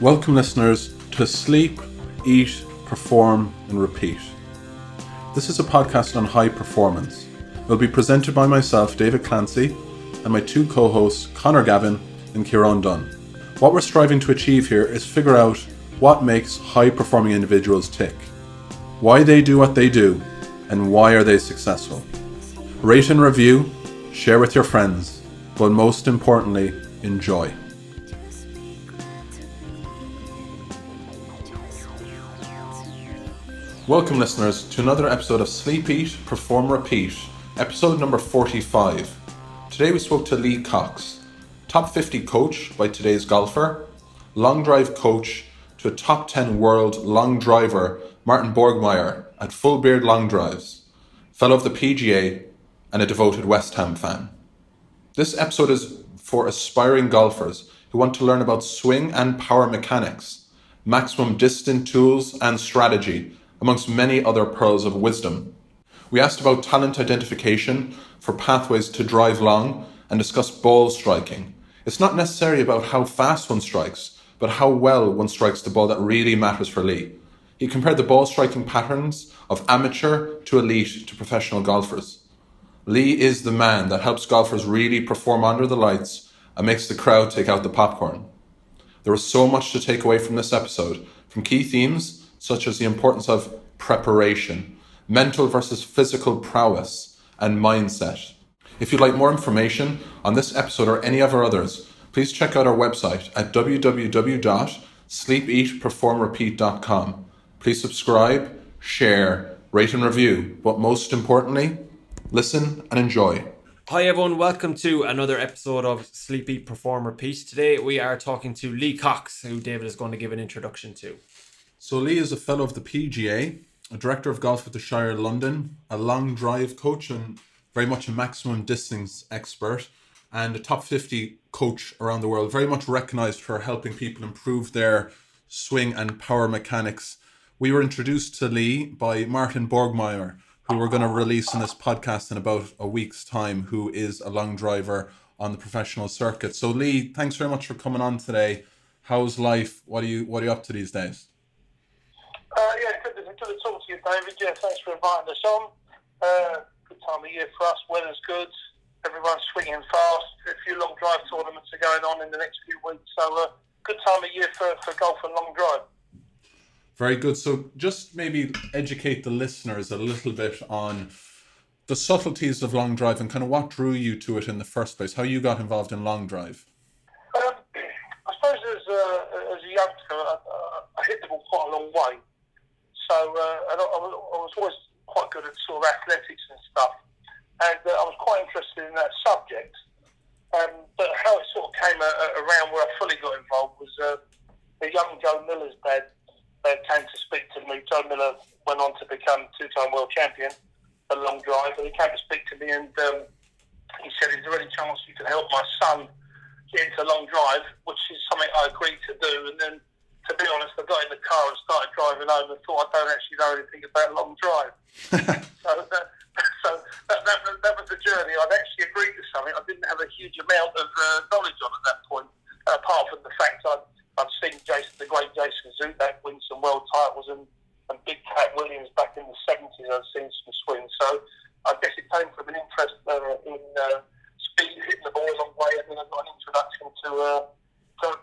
Welcome, listeners, to Sleep, Eat, Perform, and Repeat. This is a podcast on high performance. It will be presented by myself, David Clancy, and my two co hosts, Connor Gavin and Kieran Dunn. What we're striving to achieve here is figure out what makes high performing individuals tick, why they do what they do, and why are they successful. Rate and review, share with your friends, but most importantly, enjoy. Welcome, listeners, to another episode of Sleep Eat, Perform Repeat, episode number 45. Today we spoke to Lee Cox, top 50 coach by today's golfer, long drive coach to a top 10 world long driver, Martin Borgmeier, at Full Beard Long Drives, fellow of the PGA, and a devoted West Ham fan. This episode is for aspiring golfers who want to learn about swing and power mechanics, maximum distance tools and strategy amongst many other pearls of wisdom. We asked about talent identification for pathways to drive long and discussed ball striking. It's not necessarily about how fast one strikes, but how well one strikes the ball that really matters for Lee. He compared the ball striking patterns of amateur to elite to professional golfers. Lee is the man that helps golfers really perform under the lights and makes the crowd take out the popcorn. There was so much to take away from this episode, from key themes such as the importance of preparation, mental versus physical prowess, and mindset. If you'd like more information on this episode or any of our others, please check out our website at www.sleepeatperformrepeat.com. Please subscribe, share, rate, and review, but most importantly, listen and enjoy. Hi everyone, welcome to another episode of Sleep Eat Perform Repeat. Today we are talking to Lee Cox, who David is going to give an introduction to. So Lee is a fellow of the PGA, a director of golf at the Shire London, a long drive coach and very much a maximum distance expert, and a top 50 coach around the world, very much recognized for helping people improve their swing and power mechanics. We were introduced to Lee by Martin Borgmeier, who we're going to release in this podcast in about a week's time, who is a long driver on the professional circuit. So Lee, thanks very much for coming on today. How's life? What are you what are you up to these days? Uh, yeah, good to, good to talk to you, David. Yeah, thanks for inviting us on. Uh, good time of year for us. Weather's good. Everyone's swinging fast. A few long drive tournaments are going on in the next few weeks. So, uh, good time of year for, for golf and long drive. Very good. So, just maybe educate the listeners a little bit on the subtleties of long drive and kind of what drew you to it in the first place, how you got involved in long drive. Um, I suppose as a, as a youngster, I, I hit the ball quite a long way. So uh, and I, I, was always quite good at sort of athletics and stuff, and uh, I was quite interested in that subject. Um, but how it sort of came uh, around where I fully got involved was uh, the young Joe Miller's dad uh, came to speak to me. Joe Miller went on to become two-time world champion a long drive, and he came to speak to me and um, he said, "Is there any chance you can help my son get into long drive?" Which is something I agreed to do, and then to be honest, I got in the car and started driving home and thought I don't actually know anything about long drive. so that, so that, that, that, was the journey. I'd actually agreed to something. I didn't have a huge amount of uh, knowledge on at that point, apart from the fact I'd, I'd seen Jason, the great Jason Zuback win some world titles and, and Big Cat Williams back in the 70s. I'd seen some swings. So I guess it came from an interest uh, in uh, speed, hitting the ball a long way, and then I got an introduction to uh,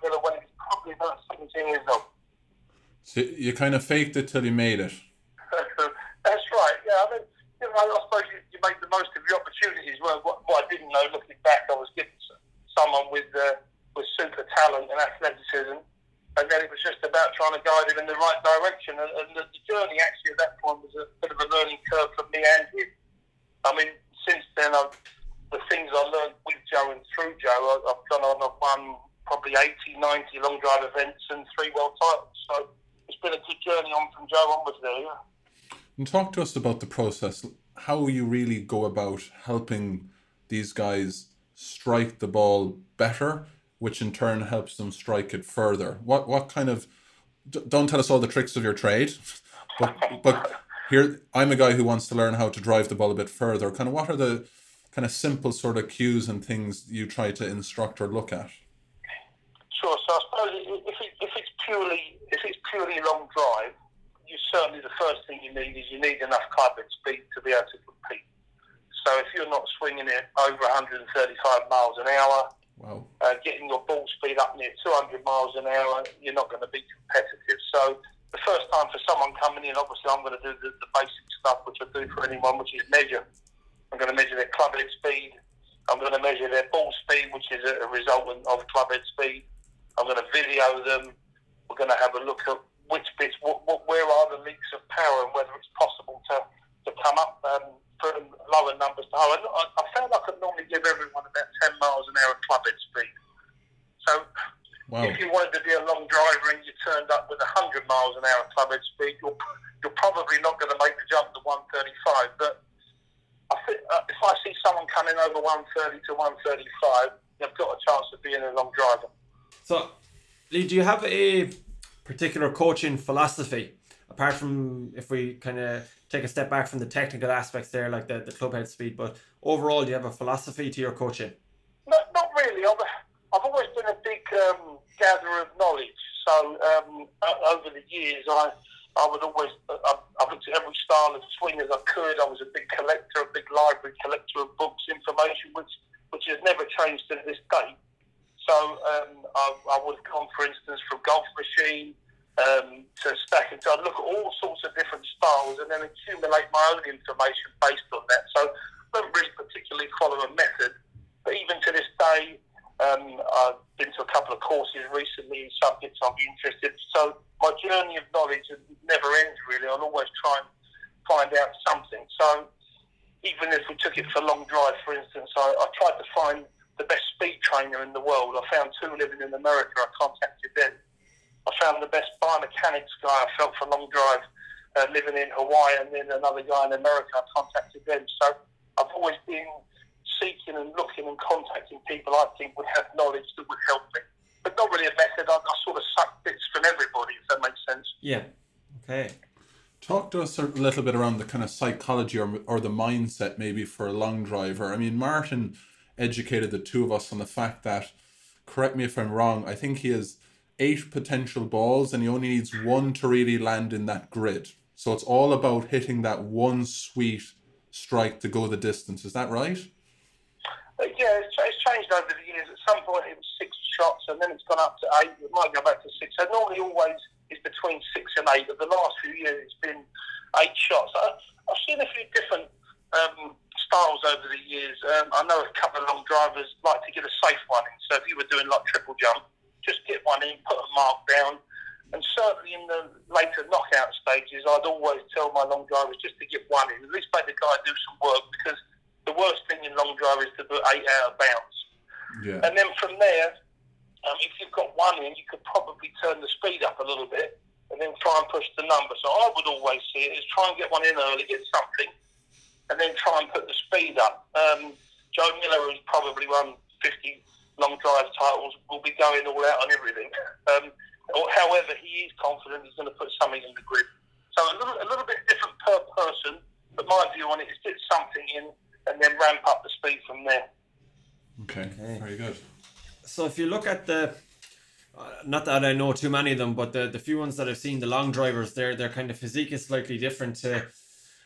Miller when he was probably about 17 years old. So you kind of faked it till you made it. That's right. Yeah, I mean, you know, I suppose you, you make the most of your opportunities. Well, what, what I didn't know, looking back, I was given someone with uh, with super talent and athleticism, and then it was just about trying to guide him in the right direction. And, and the, the journey actually at that point was a bit of a learning curve for me and him. I mean, since then, I've, the things I learned with Joe and through Joe, I've gone on, I've won probably 80, 90 long drive events and three world titles. So it's been a good journey on from Joe onwards there. Yeah. And talk to us about the process. How you really go about helping these guys strike the ball better, which in turn helps them strike it further. What what kind of don't tell us all the tricks of your trade, but but here I'm a guy who wants to learn how to drive the ball a bit further. Kind of what are the kind of simple sort of cues and things you try to instruct or look at? Sure. So I suppose if, it, if it's purely if it's purely long drive, you certainly the first thing you need is you need enough club speed to be able to compete. So if you're not swinging it over 135 miles an hour, Wow. uh, getting your ball speed up near 200 miles an hour, you're not going to be competitive. So the first time for someone coming in, obviously I'm going to do the, the basic stuff which I do for anyone, which is measure. I'm going to measure their club head speed. I'm going to measure their ball speed, which is a, a resultant of club head speed. I'm going to video them. We're going to have a look at which bits, what, what, where are the leaks of power, and whether it's possible to, to come up um, from lower numbers to higher. I, I found I could normally give everyone about 10 miles an hour club head speed. So Wow. if you wanted to be a long driver and you turned up with 100 miles an hour club head speed, you're, you're probably not going to make the jump to 135. But I think uh, if I see someone coming over 130 to 135, they've got a chance of being a long driver. So, Lee, do you have a particular coaching philosophy apart from if we kind of take a step back from the technical aspects there, like the, the club head speed, but overall, do you have a philosophy to your coaching? No, not really. I've, I've always been a big um, gatherer of knowledge. So um, over the years, I I would always I, I've looked at every style of swing as I could. I was a big collector, a big library collector of books, information, which which has never changed to this day. So um, I, I would have gone, for instance, from golf machine um, to stacking. So I'd look at all sorts of different styles and then accumulate my own information based on that. So I don't really particularly follow a method. But even to this day, um, I've been to a couple of courses recently in subjects I'm interested. So my journey of knowledge never ends really. I'll always try and find out something. So even if we took it for a long drive, for instance, I, I tried to find the trainer in the world. I found two living in America. I contacted them. I found the best biomechanics guy I felt for long drive uh, living in Hawaii, and then another guy in America. I contacted them. So I've always been seeking and looking and contacting people I think would have knowledge that would help me. But not really a method. I, I sort of suck bits from everybody, if that makes sense. Yeah. Okay. Talk to us a little bit around the kind of psychology or, or the mindset maybe for a long driver. I mean, Martin educated the two of us on the fact that, correct me if I'm wrong, I think he has eight potential balls and he only needs one to really land in that grid. So it's all about hitting that one sweet strike to go the distance. Is that right? Uh, yeah, it's, it's changed over the years. At some point, it was six shots, and then it's gone up to eight. It might go back to six. So normally, always is between six and eight. But the last few years, it's been eight shots. I, I've seen a few different um, styles over the years. Um, I know a couple of long drivers like to get a safe one in. So if you were doing like triple jump, just get one in, put a mark down. And certainly in the later knockout stages, I'd always tell my long drivers just to get one in, at least make the guy do some work because the worst thing in long drive is to put eight out of bounds. Yeah. And then from there, um, if you've got one in, you could probably turn the speed up a little bit and then try and push the number. So I would always see it as try and get one in early, get something, and then try and put the speed up. Um, Joe Miller, who's probably won 50 long drive titles, will be going all out on everything. Um, or, however, he is confident he's going to put something in the grid. So a little, a little bit different per person, but my view on it is get something in and then ramp up the speed from there. Okay. Okay. Very good. So if you look at the, uh, not that I know too many of them, but the, the few ones that I've seen, the long drivers, their their kind of physique is slightly different to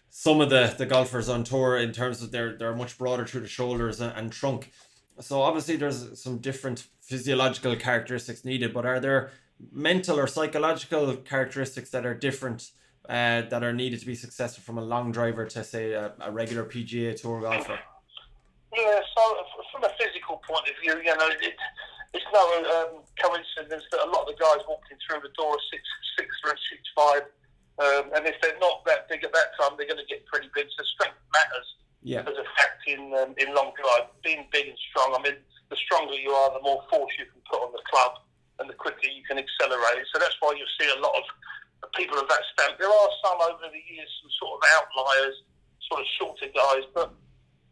some of the, the golfers on tour in terms of they're they're much broader through the shoulders and, and trunk. So obviously there's some different physiological characteristics needed, but are there mental or psychological characteristics that are different uh, that are needed to be successful from a long driver to say a, a regular PGA Tour golfer? Yeah, so from a physical point of view, you know, it, it's no um, coincidence that a lot of the guys walking through the door are six, six, six, five, um, and if they're not that big at that time, they're going to get pretty big. So strength matters Yeah. as a fact in um, in long drive. Being big and strong, I mean, the stronger you are, the more force you can put on the club, and the quicker you can accelerate. So that's why you see a lot of people of that stamp. There are some over the years, some sort of outliers, sort of shorter guys, but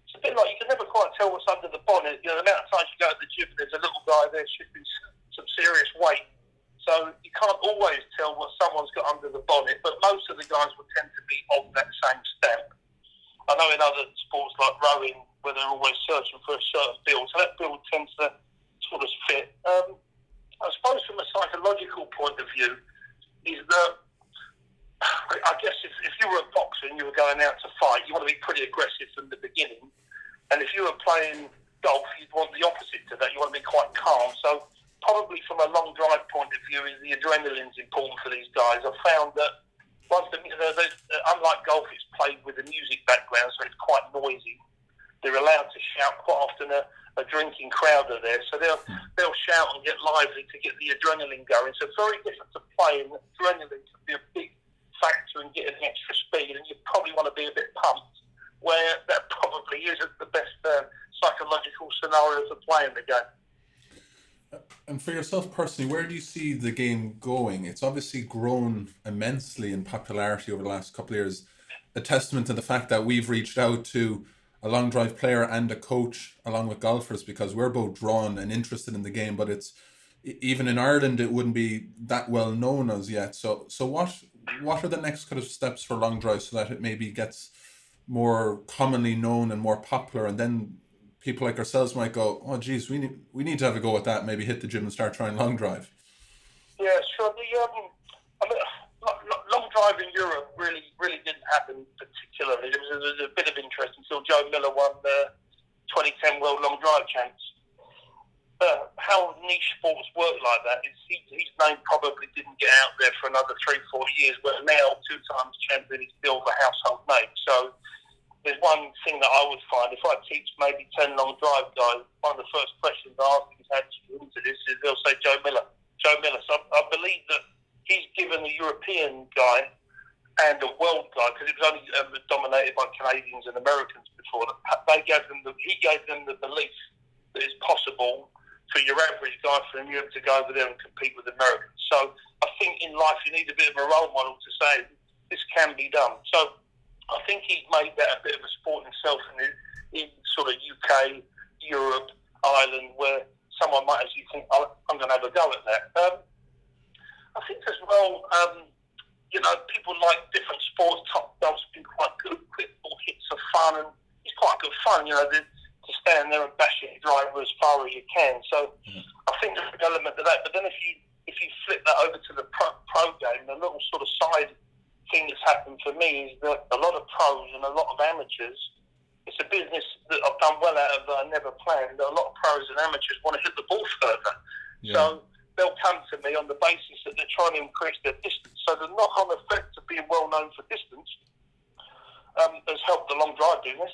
it's a bit like you can never quite tell what's under the bonnet. You know, the amount of times you go to the gym, there's a little guy there shifting some serious weight. So you can't always tell what someone's got under the bonnet, but most of the guys will tend to be of that same stamp. I know in other sports like rowing, where they're always searching for a certain build, so that build tends to sort of fit. Um, I suppose from a psychological point of view, is that I guess if, if you were a boxer and you were going out to fight, you want to be pretty aggressive from the beginning. And if you were playing golf, you'd want the opposite to that. You want to be quite calm. So probably from a long drive point of view, is the adrenaline's important for these guys. I've found that once the, unlike golf, it's played with a music background, so it's quite noisy. They're allowed to shout quite often. A, a drinking crowd are there, so they'll they'll shout and get lively to get the adrenaline going. So very different to playing. Adrenaline can be a big factor in getting extra speed, and you probably want to be a bit pumped. Where that probably isn't the best uh, psychological scenario for playing the game. And for yourself personally, where do you see the game going? It's obviously grown immensely in popularity over the last couple of years. A testament to the fact that we've reached out to a long drive player and a coach along with golfers because we're both drawn and interested in the game but it's even in Ireland it wouldn't be that well known as yet so so what what are the next kind of steps for long drive so that it maybe gets more commonly known and more popular and then people like ourselves might go oh geez we need we need to have a go at that maybe hit the gym and start trying long drive yeah sure the um I mean, long drive in Europe really really didn't happen particularly. There was, was a bit of interest until Joe Miller won the 2010 World Long Drive Champs. Uh, how niche sports work like that is he, his name probably didn't get out there for another three, four years, But now two times champion is still the household name. So there's one thing that I would find if I teach maybe 10 long drive guys, one of the first questions I ask is how you into this is they'll say Joe Miller. Joe Miller. So I, I believe that he's given the European guy and a world guy because it was only um, dominated by Canadians and Americans before. They gave them the, he gave them the belief that it's possible for your average guy from Europe to go over there and compete with Americans. So I think in life you need a bit of a role model to say this can be done. So I think he's made that a bit of a sport himself in, in sort of UK, Europe, Ireland, where someone might actually think, oh, I'm going to have a go at that. Um, I think as well. Um, you know, people like different sports. Topgolf's been quite good. Quick ball hits are fun, and it's quite good fun. You know, the, to stand there and bash your driver as far as you can. So mm. I think there's an element of that. But then if you if you flip that over to the pro, pro game, the little sort of side thing that's happened for me is that a lot of pros and a lot of amateurs. It's a business that I've done well out of. that I never planned. A lot of pros and amateurs want to hit the ball further. Yeah. So they'll come to me on the basis that they're trying to increase their distance. So the knock-on effect of being well known for distance um, has helped the long drive business,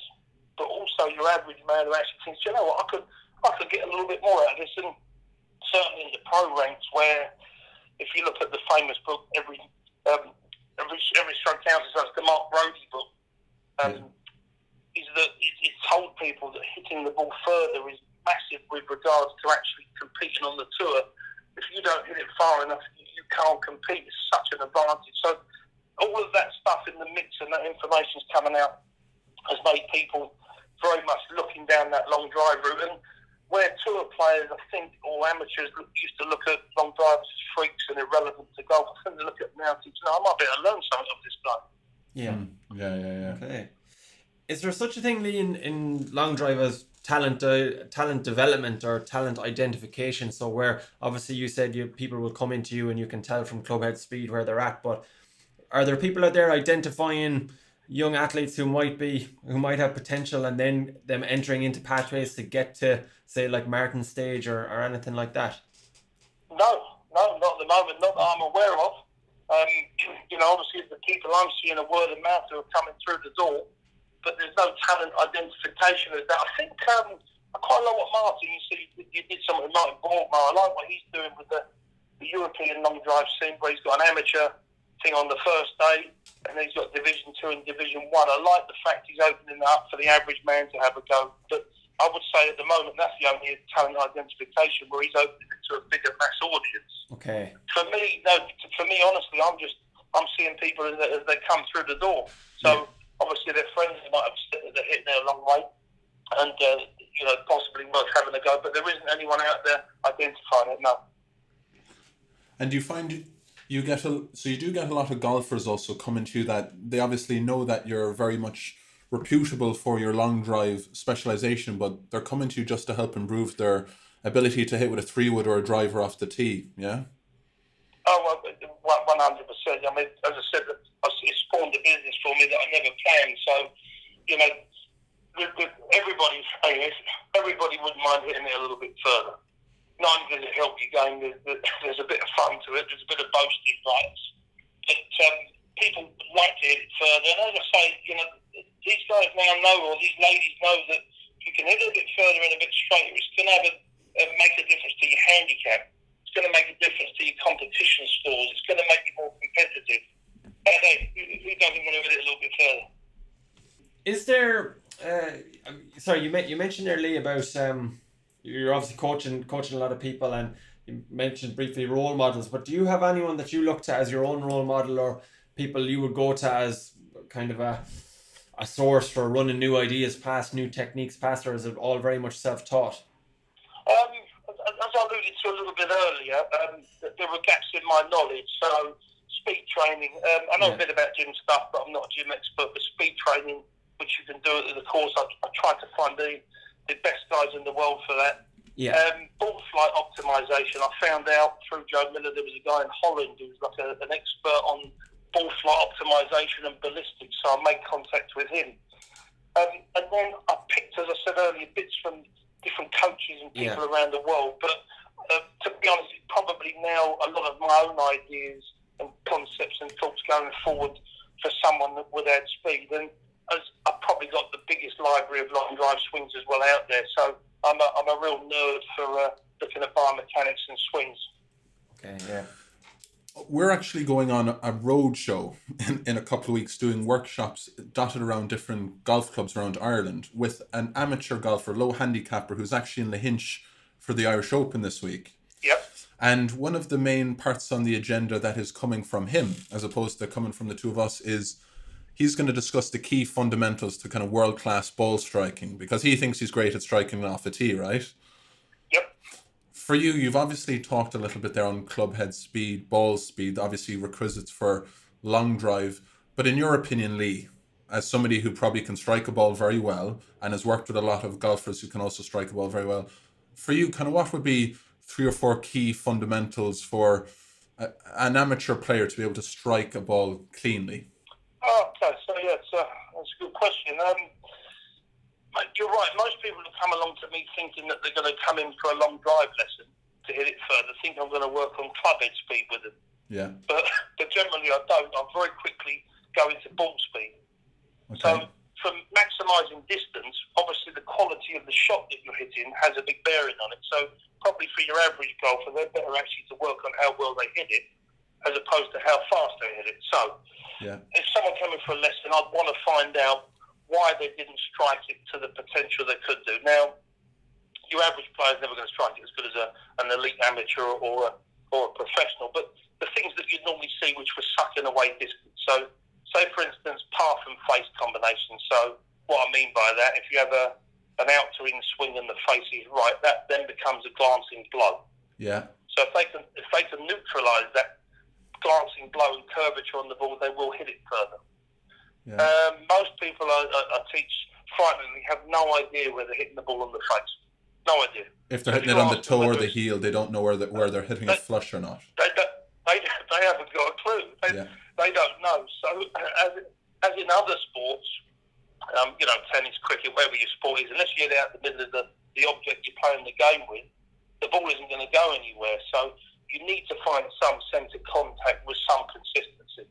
but also your average man who actually thinks, you know what, I could, I could get a little bit more out of this. And certainly in the pro ranks, where if you look at the famous book, every um, every every stroke counts, that's the Mark Broadie book. Um, yeah. Is that it, it told people that hitting the ball further is massive with regards to actually competing on the tour if you don't hit it far enough, you can't compete. It's such an advantage. So all of that stuff in the mix and that information's coming out has made people very much looking down that long drive route. And where tour players, I think, or amateurs used to look at long drivers as freaks and irrelevant to golf, I think they look at now and think, no, I might be able to learn something of this guy. Yeah. Mm. Yeah, yeah, yeah. Okay. Is there such a thing, Lee, in, in long drivers talent uh, talent development or talent identification. So where obviously you said you people will come into you and you can tell from clubhead speed where they're at, but are there people out there identifying young athletes who might be who might have potential and then them entering into pathways to get to say like Martin stage or, or anything like that? No, no, not at the moment, not that I'm aware of. Um, you know, obviously the people I'm seeing are word of mouth who are coming through the door but there's no talent identification of that. I think um, I quite like what Martin, you see, you did something Martin Borgmeier. I like what he's doing with the, the European long drive scene where he's got an amateur thing on the first day and he's got Division 2 and Division 1. I like the fact he's opening up for the average man to have a go. But I would say at the moment that's the only talent identification where he's opening it to a bigger mass audience. Okay. For me, no, for me, honestly, I'm just I'm seeing people as they, come through the door. So. Yeah obviously their friends might have they're hitting it a long way, and uh, you know possibly worth having a go. But there isn't anyone out there identifying it now. And do you find you get a so you do get a lot of golfers also coming to you that they obviously know that you're very much reputable for your long drive specialization, but they're coming to you just to help improve their ability to hit with a three wood or a driver off the tee. Yeah. Oh well, one hundred percent. I mean, as I said, it spawned a business for me that I never planned. So, you know, everybody, everybody wouldn't mind hitting it a little bit further. Only does it help you game, there's, there's a bit of fun to it. There's a bit of boasting rights. But um, people like to hit it further. And as I say, you know, these guys now know, or these ladies know that if you can hit it a bit further and a bit straighter, it's going to have a, make a difference to your handicap. It's going to make a difference to your competition scores. It's going to make you more competitive. And hey, who doesn't want to hit it a little bit further? Is there? Uh, sorry, you you mentioned earlier about um, you're obviously coaching coaching a lot of people, and you mentioned briefly role models. But do you have anyone that you look to as your own role model, or people you would go to as kind of a a source for running new ideas past, new techniques past, or is it all very much self taught? Um, as I alluded to a little bit earlier, um, there were gaps in my knowledge. So speed training, um, I know yeah. a bit about gym stuff, but I'm not a gym expert. But speed training, which you can do at the course, I, I try to find the, the best guys in the world for that. Yeah. Um, ball flight optimization. I found out through Joe Miller there was a guy in Holland who was like a, an expert on ball flight optimization and ballistics, so I made contact with him. Um, and then I picked, as I said earlier, bits from different coaches and people yeah. around the world. But uh, to be honest, it's probably now a lot of my own ideas and concepts and thoughts going forward for someone that without speed. And as I've probably got the biggest library of long drive swings as well out there. So I'm a, I'm a real nerd for uh, looking at biomechanics and swings. Okay, yeah we're actually going on a road show in, in a couple of weeks doing workshops dotted around different golf clubs around Ireland with an amateur golfer, low handicapper, who's actually in Lahinch for the Irish Open this week. Yep. And one of the main parts on the agenda that is coming from him, as opposed to coming from the two of us, is he's going to discuss the key fundamentals to kind of world class ball striking because he thinks he's great at striking off the tee, right? Yep. For you, you've obviously talked a little bit there on club head speed, ball speed, obviously requisites for long drive. But in your opinion, Lee, as somebody who probably can strike a ball very well and has worked with a lot of golfers who can also strike a ball very well, for you, kind of what would be three or four key fundamentals for a, an amateur player to be able to strike a ball cleanly? Oh, okay, so yeah, that's a good question. Um, you're right. Most people have come along to me thinking that they're going to come in for a long drive lesson to hit it further, think I'm going to work on club head speed with them. Yeah. But, but generally I don't. I very quickly go into ball speed. Okay. So from maximising distance, obviously the quality of the shot that you're hitting has a big bearing on it. So probably for your average golfer, they're better actually to work on how well they hit it as opposed to how fast they hit it. So yeah. if someone came in for a lesson, I'd want to find out why they didn't strike it to the potential they could do. Now, your average player is never going to strike it as good as a, an elite amateur or a, or a professional, but the things that you'd normally see which were sucking away distance. So, say for instance, path and face combination. So, what I mean by that, if you have a an outer in swing and the face is right, that then becomes a glancing blow. Yeah. So if they can if they can neutralise that glancing blow and curvature on the ball, they will hit it further. Yeah. Um, most people I, I, I, teach frighteningly have no idea where they're hitting the ball on the face. No idea. If they're hitting it on the toe or the heel, they don't know where the, where they're hitting they, it flush or not. They, they, they haven't got a clue. They, yeah. they don't know. So as, as in other sports, um, you know, tennis, cricket, whatever your sport is, unless you get out the middle of the, the object you're playing the game with, the ball isn't going to go anywhere. So you need to find some sense of contact with some consistency.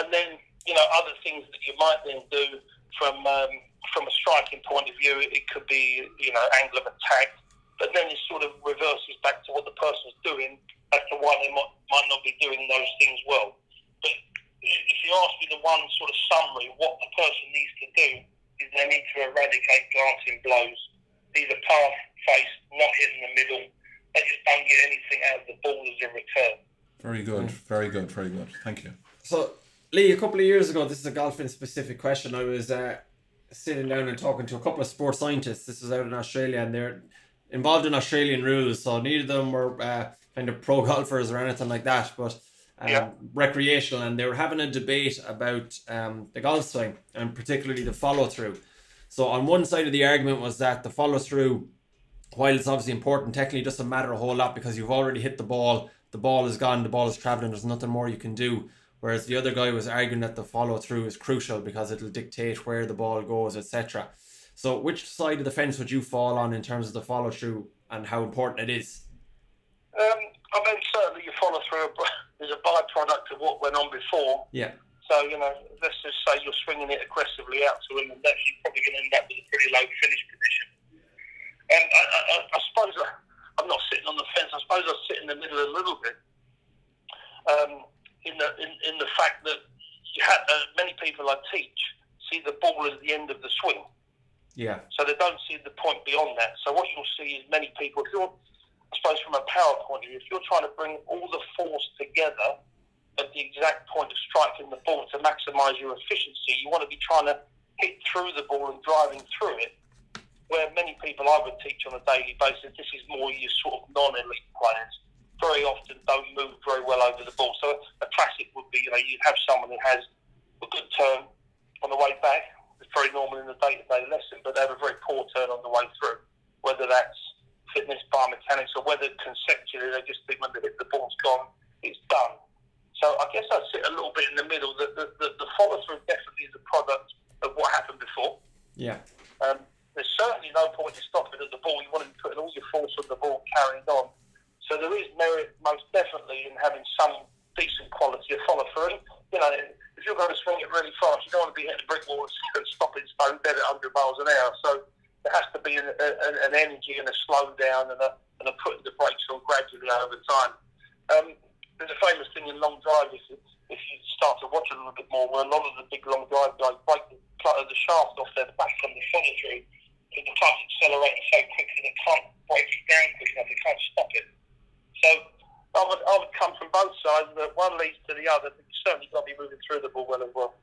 And then you know, other things that you might then do from um, from a striking point of view. It could be, you know, angle of attack, but then it sort of reverses back to what the person's doing as to why they might, might not be doing those things well. But if you ask me the one sort of summary, what the person needs to do is they need to eradicate glancing blows, either path, face, not hitting the middle. They just don't get anything out of the ball as a return. Very good, very good, very good. Thank you. So Lee, a couple of years ago, this is a golfing specific question. I was uh, sitting down and talking to a couple of sports scientists. This was out in Australia, and they're involved in Australian rules. So neither of them were uh, kind of pro golfers or anything like that, but um, yeah. recreational. And they were having a debate about um, the golf swing and particularly the follow through. So on one side of the argument was that the follow through while it's obviously important, technically it doesn't matter a whole lot because you've already hit the ball, the ball is gone, the ball is traveling, there's nothing more you can do. Whereas the other guy was arguing that the follow through is crucial because it'll dictate where the ball goes, etc. So, which side of the fence would you fall on in terms of the follow through and how important it is? Um, I mean, certainly your follow through is a byproduct of what went on before. Yeah. So, you know, let's just say you're swinging it aggressively out to him, and that's you're probably going to end up with a pretty low finish position. And I, I, I suppose I, I'm not sitting on the fence. I suppose I sit in the middle a little bit. Um, in the in, in the fact that you have uh, many people I teach see the ball as the end of the swing. Yeah. So they don't see the point beyond that. So what you'll see is many people, if you're, I suppose, from a power point of view, if you're trying to bring all the force together at the exact point of striking the ball to maximise your efficiency. You want to be trying to hit through the ball and driving through it. Where many people I would teach on a daily basis, this is more your sort of non-elite players. Very often don't move very well over the ball. So a classic would be, you know, you have someone who has a good turn on the way back. It's very normal in the day-to-day lesson, but they have a very poor turn on the way through. Whether that's fitness, biomechanics, or whether conceptually they just think when they hit the ball's gone, it's done so I guess I sit a little bit in the middle. The, the, the, the follow through definitely is a product of what happened before. Yeah. Um, there's certainly no point in stopping at the ball. You want to be putting all your force on the ball, carrying on. So there is merit, most definitely, in having some decent quality of follow through. You know, if you're going to swing it really fast, you don't want to be hitting brick walls and stopping stone dead at 100 miles an hour. So there has to be an, an, an energy and a slow down and a, and a putting the brakes on gradually over time. Um, there's a famous thing in long drive if, if you start to watch a little bit more, where a lot of the big long drive guys break the, the shaft off their back on the through because the car's accelerating so quickly they can't break it down quick enough, they can't stop it. So I would, I would come from both sides, but one leads to the other. But you certainly got to be moving through the ball well as well.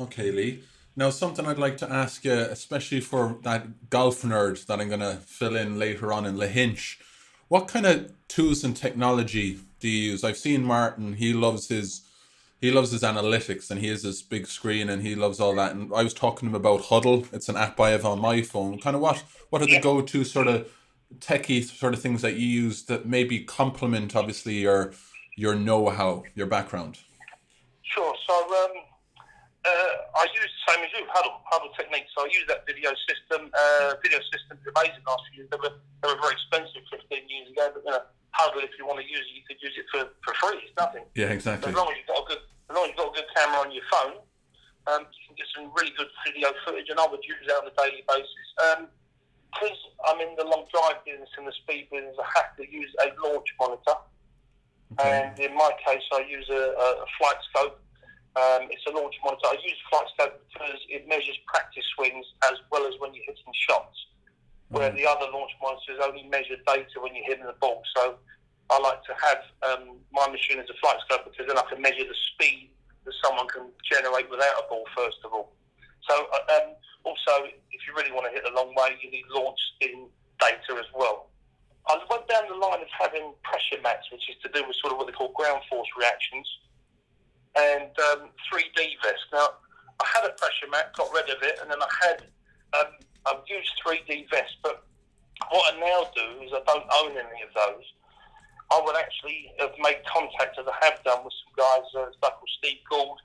Okay, Lee. Now, something I'd like to ask you, especially for that golf nerd that I'm going to fill in later on in Lahinch, what kind of tools and technology do you use? I've seen Martin. He loves his he loves his analytics and he has this big screen and he loves all that. And I was talking to him about Hudl. It's an app I have on my phone. Kind of what what are the go to sort of techie sort of things that you use that maybe complement obviously your your know how, your background? Sure. So um, uh, I use the same as you, Hudl, Hudl techniques. So I use that video system. Uh, video system is amazing last few years. They were, they were very expensive 15 years ago, but you know, Hudl, if you want to use it, you could use it for, for free. It's nothing. Yeah, exactly. as long as you've got a good, as long as you've got a good camera on your phone, um, you can get some really good video footage, and I would use that on a daily basis. Because um, I'm in the long drive business and the speed business, I have to use a launch monitor. Okay. And in my case, I use a, a flight scope um, it's a launch monitor. I use FlightScope because it measures practice swings as well as when you're hitting shots, where mm. the other launch monitors only measure data when you're hitting the ball. So I like to have um, my machine as a FlightScope because then I can measure the speed that someone can generate without a ball, first of all. So uh, um, also, if you really want to hit a long way, you need launch in data as well. I went down the line of having pressure mats, which is to do with sort of what they call ground force reactions and um, 3D vest. Now, I had a pressure mat, got rid of it, and then I had um, I've used 3D vest. But what I now do is I don't own any of those. I would actually have made contact, as I have done, with some guys. Uh, like Steve Gould,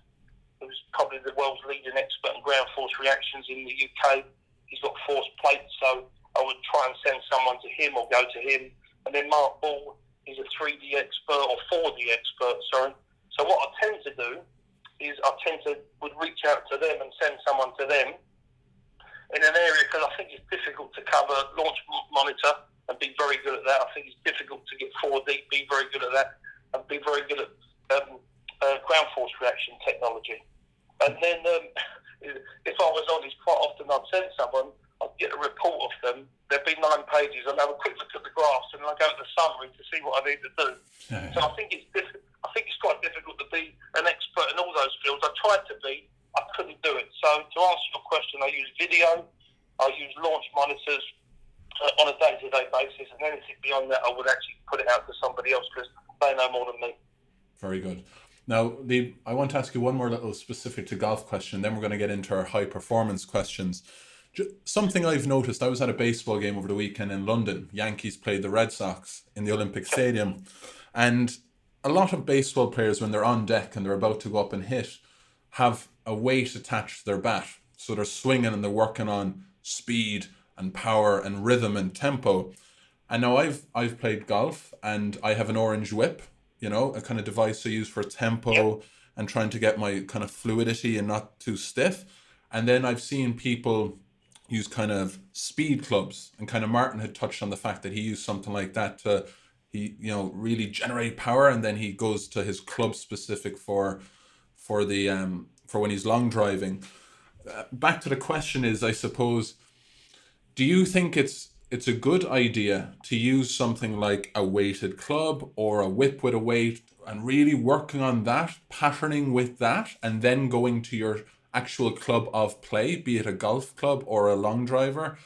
who's probably the world's leading expert in ground force reactions in the UK. He's got force plates, so I would try and send someone to him or go to him. And then Mark Ball, he's a 3D expert or 4D expert, sorry. So what I tend to do is I tend to would reach out to them and send someone to them in an area because I think it's difficult to cover launch monitor and be very good at that. I think it's difficult to get 4D, be very good at that, and be very good at um, uh, ground force reaction technology. And then um, if I was honest, quite often I'd send someone, I'd get a report of them. There'd be nine pages, and I'd have a quick look at the graphs, and I'd go to the summary to see what I need to do. Yeah. So I think it's difficult I think it's quite difficult to be an expert in all those fields. I tried to be, I couldn't do it. So to answer your question, I use video, I use launch monitors uh, on a day-to-day basis, and anything beyond that, I would actually put it out to somebody else because they know more than me. Very good. Now, the I want to ask you one more little specific to golf question. Then we're going to get into our high performance questions. Something I've noticed, I was at a baseball game over the weekend in London. Yankees played the Red Sox in the Olympic Stadium. And a lot of baseball players, when they're on deck and they're about to go up and hit, have a weight attached to their bat. So they're swinging and they're working on speed and power and rhythm and tempo. And now I've I've played golf and I have an orange whip, you know, a kind of device I use for tempo yep. and trying to get my kind of fluidity and not too stiff. And then I've seen people use kind of speed clubs and kind of Martin had touched on the fact that he used something like that to he you know really generate power and then he goes to his club specific for for the um for when he's long driving uh, back to the question is i suppose do you think it's it's a good idea to use something like a weighted club or a whip with a weight and really working on that patterning with that and then going to your actual club of play, be it a golf club or a long driver?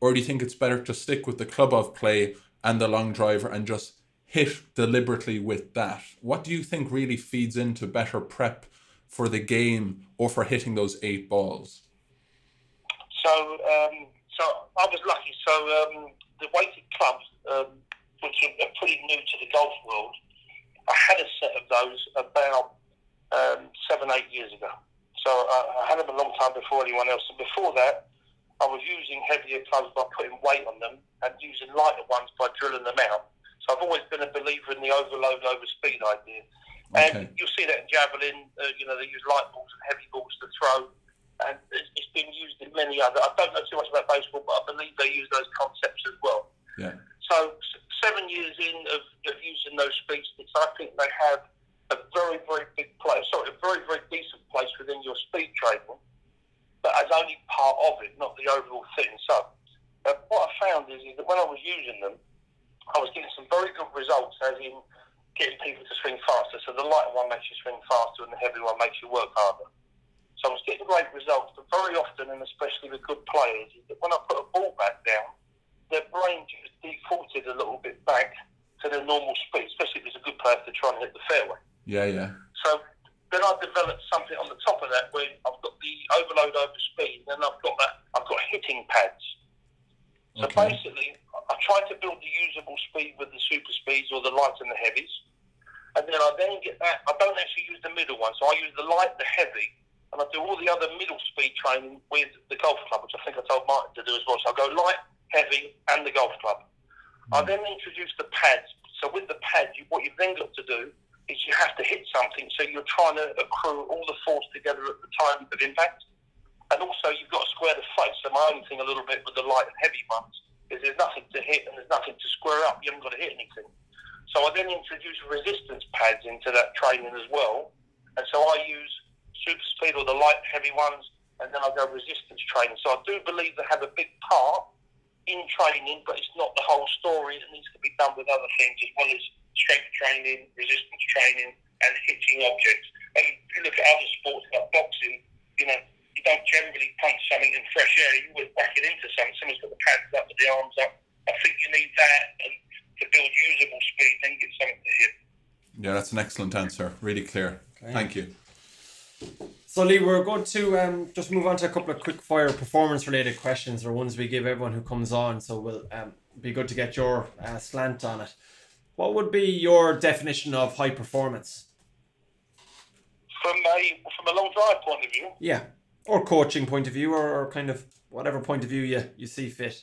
Or do you think it's better to stick with the club of play and the long driver and just hit deliberately with that? What do you think really feeds into better prep for the game or for hitting those eight balls? So, um, so I was lucky. So um, the weighted clubs, um, which are pretty new to the golf world, I had a set of those about um, seven, eight years ago. So I, I had them a long time before anyone else. And before that, I was using heavier clubs by putting weight on them and using lighter ones by drilling them out. So I've always been a believer in the overload over speed idea. Okay. And you'll see that in javelin, uh, you know, they use light balls and heavy balls to throw. And it's, it's been used in many other. I don't know too much about baseball, but I believe they use those concepts as well. Yeah. So seven years in of, of using those speed sticks, I think they have a very, very big place, sorry, a very, very decent place within your speed training, but as only part of it, not the overall thing. So, uh, what I found is, is that when I was using them, I was getting some very good results, as in getting people to swing faster. So the lighter one makes you swing faster, and the heavy one makes you work harder. So I was getting great results, but very often, and especially with good players, is that when I put a ball back down, their brain just defaulted a little bit back to their normal speed, especially if it's a good player to try and hit the fairway. Yeah, yeah. So then I developed something on the top of that where I've got the overload over speed, and then I've got that I've got hitting pads. So okay. basically, I try to build the usable speed with the super speeds or the light and the heavies, and then I then get that. I don't actually use the middle one, so I use the light, the heavy, and I do all the other middle speed training with the golf club, which I think I told Martin to do as well. So I go light, heavy, and the golf club. Mm. I hmm. then introduce the pads. So with the pads, you, what you've then got to do is you have to hit something, so you're trying to accrue all the force together at the time of impact. And also, you've got to square the face. So, my own thing a little bit with the light and heavy ones is there's nothing to hit and there's nothing to square up. You haven't got to hit anything. So, I then introduce resistance pads into that training as well. And so, I use super speed or the light heavy ones, and then I go resistance training. So, I do believe they have a big part in training, but it's not the whole story. It needs to be done with other things as well as strength training, resistance training, and hitting objects. And if you look at other sports like boxing, you know, you don't generally punch something in fresh air. You would whack it into something. Someone's got the pads up with the arms up. I think you need that and to build usable speed, then get something to hit. Yeah, that's an excellent answer. Really clear. Okay. Thank you. So Lee, we're going to um, just move on to a couple of quick fire performance related questions or ones we give everyone who comes on. So we'll um, be good to get your uh, slant on it. What would be your definition of high performance? From a from a long drive point of view. Yeah, or coaching point of view, or, or kind of whatever point of view you, you see fit.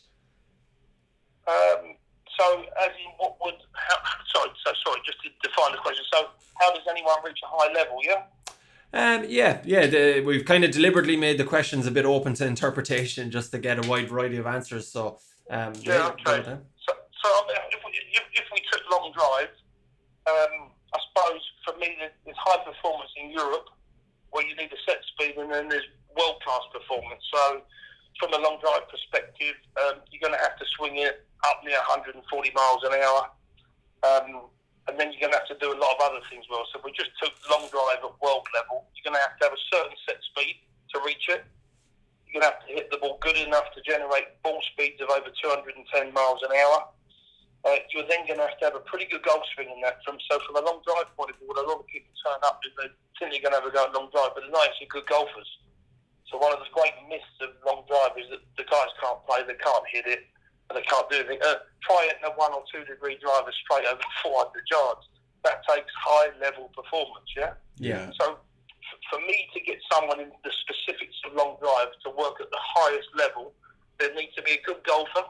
Um, so, as in what would? How, sorry, so sorry. Just to define the question. So, how does anyone reach a high level? Yeah. Um, yeah, yeah. The, we've kind of deliberately made the questions a bit open to interpretation, just to get a wide variety of answers. So, um, yeah, okay. So, so if we, if, if we took long drive, um, I suppose for me there's high performance in Europe where you need a set speed, and then there's world class performance. So from a long drive perspective, um, you're going to have to swing it up near 140 miles an hour. Um, and then you're going to have to do a lot of other things well. So if we just took long drive at world level, you're going to have to have a certain set speed to reach it. You're going to have to hit the ball good enough to generate ball speeds of over 210 miles an hour uh, you're then going to have to have a pretty good golf swing in that. From so from a long drive point of view, what a lot of people turn up is they think they're going to have a go at long drive, but they're not actually good golfers. So one of the great myths of long drive is that the guys can't play, they can't hit it, and they can't do anything. Uh, try hitting a one or two degree driver straight over 400 yards. That takes high level performance, yeah? Yeah. So f- for me to get someone into the specifics of long drive to work at the highest level, there needs to be a good golfer,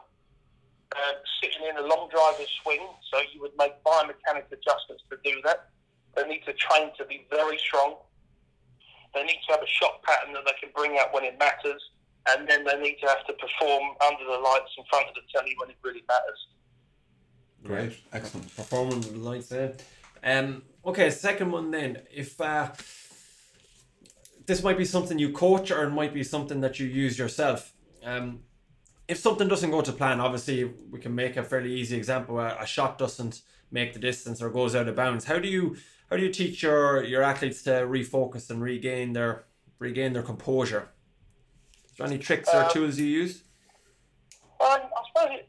uh, sitting in a long driver's swing, so you would make biomechanic adjustments to do that. They need to train to be very strong. They need to have a shot pattern that they can bring out when it matters, and then they need to have to perform under the lights in front of the telly when it really matters. Great, excellent. Performance of the lights there. Um, okay, second one then. If uh, this might be something you coach or it might be something that you use yourself. Um, if something doesn't go to plan, obviously we can make a fairly easy example. A, a shot doesn't make the distance or goes out of bounds. How do you how do you teach your, your athletes to refocus and regain their regain their composure? Is there any tricks or Uh, tools you use? Um, I suppose it,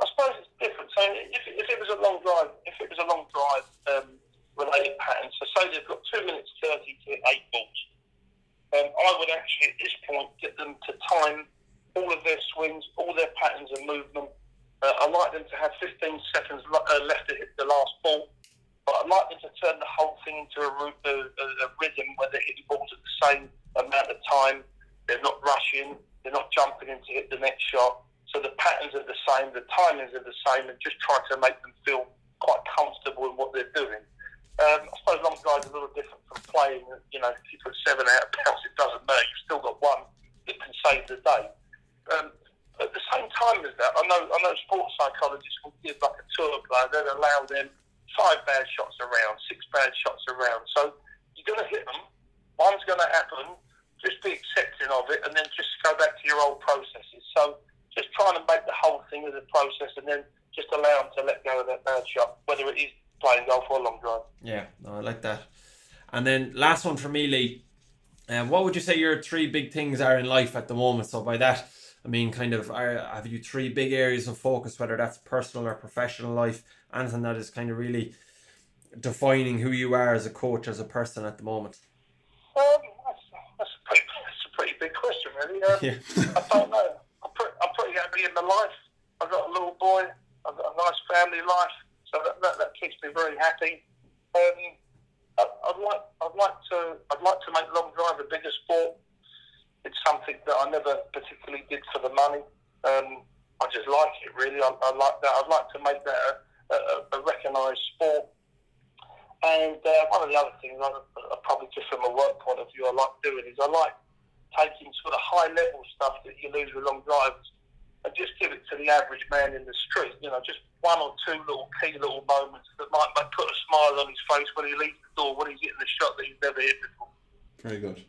I suppose it's different. So if, if it was a long drive, if it was a long drive um, related pattern, so say they've got two minutes thirty to eight balls, um, I would actually at this point get them to time all of their swings, all their patterns of movement. Uh, I like them to have 15 seconds uh, left to hit the last ball, but I'd like them to turn the whole thing into a, a, a, a rhythm where they're hitting balls at the same amount of time. They're not rushing. They're not jumping in to hit the next shot. So the patterns are the same, the timings are the same, and just try to make them feel quite comfortable in what they're doing. Um, I suppose long drive is a little different from playing. You know, if you put seven out of bounds, it doesn't matter. You've still got one that can save the day. Um, at the same time as that, I know I know sports psychologists will give like a tour player that allow them five bad shots around, six bad shots around. So you're going to hit them. One's going to happen. Just be accepting of it, and then just go back to your old processes. So just trying to make the whole thing as a process, and then just allow them to let go of that bad shot, whether it is playing golf or a long drive. Yeah, no, I like that. And then last one for me, Lee. Um, what would you say your three big things are in life at the moment? So by that, I mean kind of are, have you three big areas of focus, whether that's personal or professional life, anything that is kind of really defining who you are as a coach, as a person at the moment? Um, that's, that's, a pretty, that's a pretty big question, really. Um, Yeah. I don't know. I'm, pre- I'm pretty happy in my life. I've got a little boy. I've got a nice family life, so that, that, that keeps me very happy. Um, I, I'd like I'd like to I'd like to make long drive a bigger sport. It's something that I never particularly did for the money. Um, I just like it really. I, I like that. I'd like to make that a, a, a recognised sport. And uh, one of the other things, I, I probably just from a work point of view, I like doing is I like taking sort of high level stuff that you lose with long drives and just give it to the average man in the street. You know, just one or two little key little moments that might, might put a smile on his face when he leaves the door, when he's hitting the shot that he's never hit before. Very good.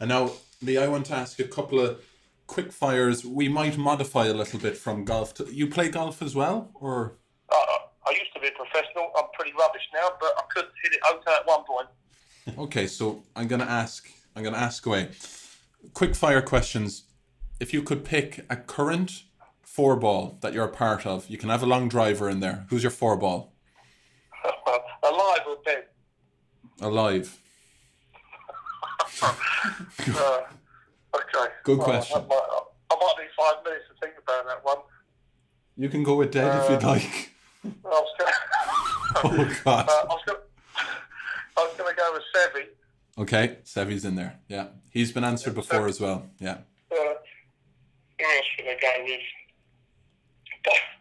And now, Lee, I want to ask a couple of quick fires. We might modify a little bit from golf. To, you play golf as well, or I, I used to be a professional. I'm pretty rubbish now, but I could hit it okay at one point. okay? So I'm gonna ask. I'm gonna ask away. Quick fire questions. If you could pick a current four ball that you're a part of, you can have a long driver in there. Who's your four ball? Alive or dead? Alive. Uh, okay. Good Well, question. I might, I might need five minutes to think about that one. You can go with dead if you'd like. I was going Oh God. uh, I was going I was going to go with Seve. Okay, Seve's in there. Yeah, he's been answered before as well. Yeah. Uh, who else should I go with?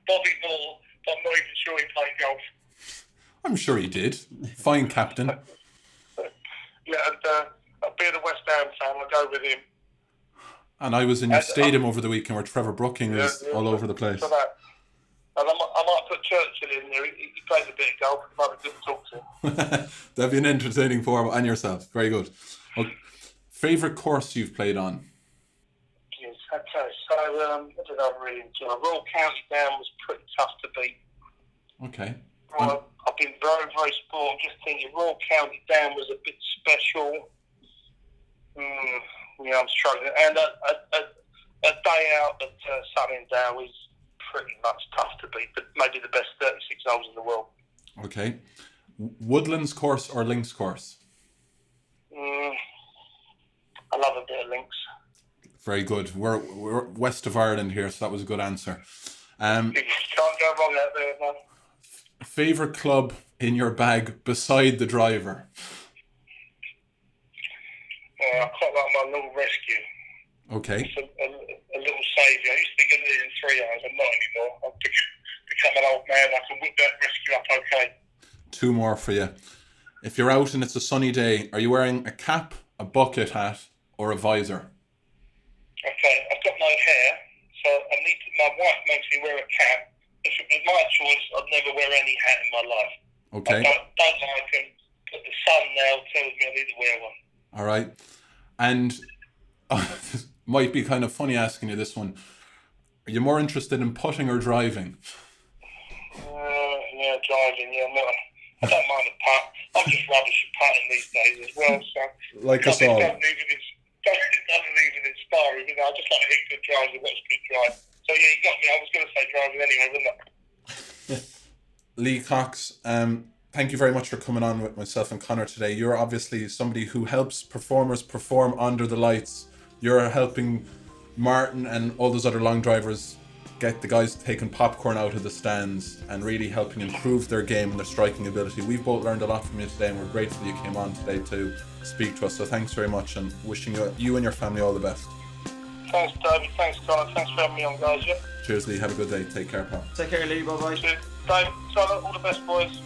Bobby Moore, but I'm not even sure he played golf. I'm sure he did. Fine captain. Yeah, and uh, a West Ham fan, I'll go with him. And I was in your And, uh, stadium over the weekend where Trevor Brooking was Yeah, yeah. all over the place. And I might, I might put Churchill in there. He, he plays a bit of golf. Might be good to talk to him. That'd be an entertaining form and yourself. Very good. Okay. Favorite course you've played on? Yes, okay. So, um, what did I really enjoy? Royal County Down was pretty tough to beat. Okay. Well, I've been very, very spoiled. I'm just thinking Royal County Down was a bit special. Mm, yeah, I'm struggling. And a, a, a, a day out at uh, Sunningdale is pretty much tough to beat, but maybe the best 36 holes in the world. Okay. Woodlands course or links course? Mm, I love a bit of links. Very good. We're, we're west of Ireland here, so that was a good answer. Um, You can't go wrong out there, man. favorite club in your bag beside the driver? Uh, I quite like my little rescue. Okay. It's a, a, a little saviour. I used to get it in three hours. I'm not anymore. I've bec- become an old man. I can whip that rescue up okay. Two more for you. If you're out and it's a sunny day, are you wearing a cap, a bucket hat, or a visor? Okay, I've got no hair, so I need to, my wife makes me wear a cap. If it was my choice, I'd never wear any hat in my life. I Okay. don't, don't like them, but the sun now tells me I need to wear one. All right. And this might be kind of funny asking you this one. Are you more interested in putting or driving? Uh, yeah, driving, yeah, I'm not, I don't mind a putt. I'm just rubbish at putting these days as well, so Like us all. doesn't even, doesn't, doesn't even inspire me. You know, I just like to hit good drives and watch good drive. So yeah, you got me. I was going to say driving anyway, wasn't I? Lee Cox, um, thank you very much for coming on with myself and Connor today. You're obviously somebody who helps performers perform under the lights. You're helping Martin and all those other long drivers get the guys taking popcorn out of the stands and really helping improve their game and their striking ability. We've both learned a lot from you today and we're grateful you came on today to speak to us. So thanks very much and wishing you, you and your family all the best. Thanks, David. Thanks, Connor. Thanks for having me on, guys. Yeah. Cheers, Lee. Have a good day. Take care, pal. Take care, Lee. Bye bye. Cheers. Dave, all the best, boys.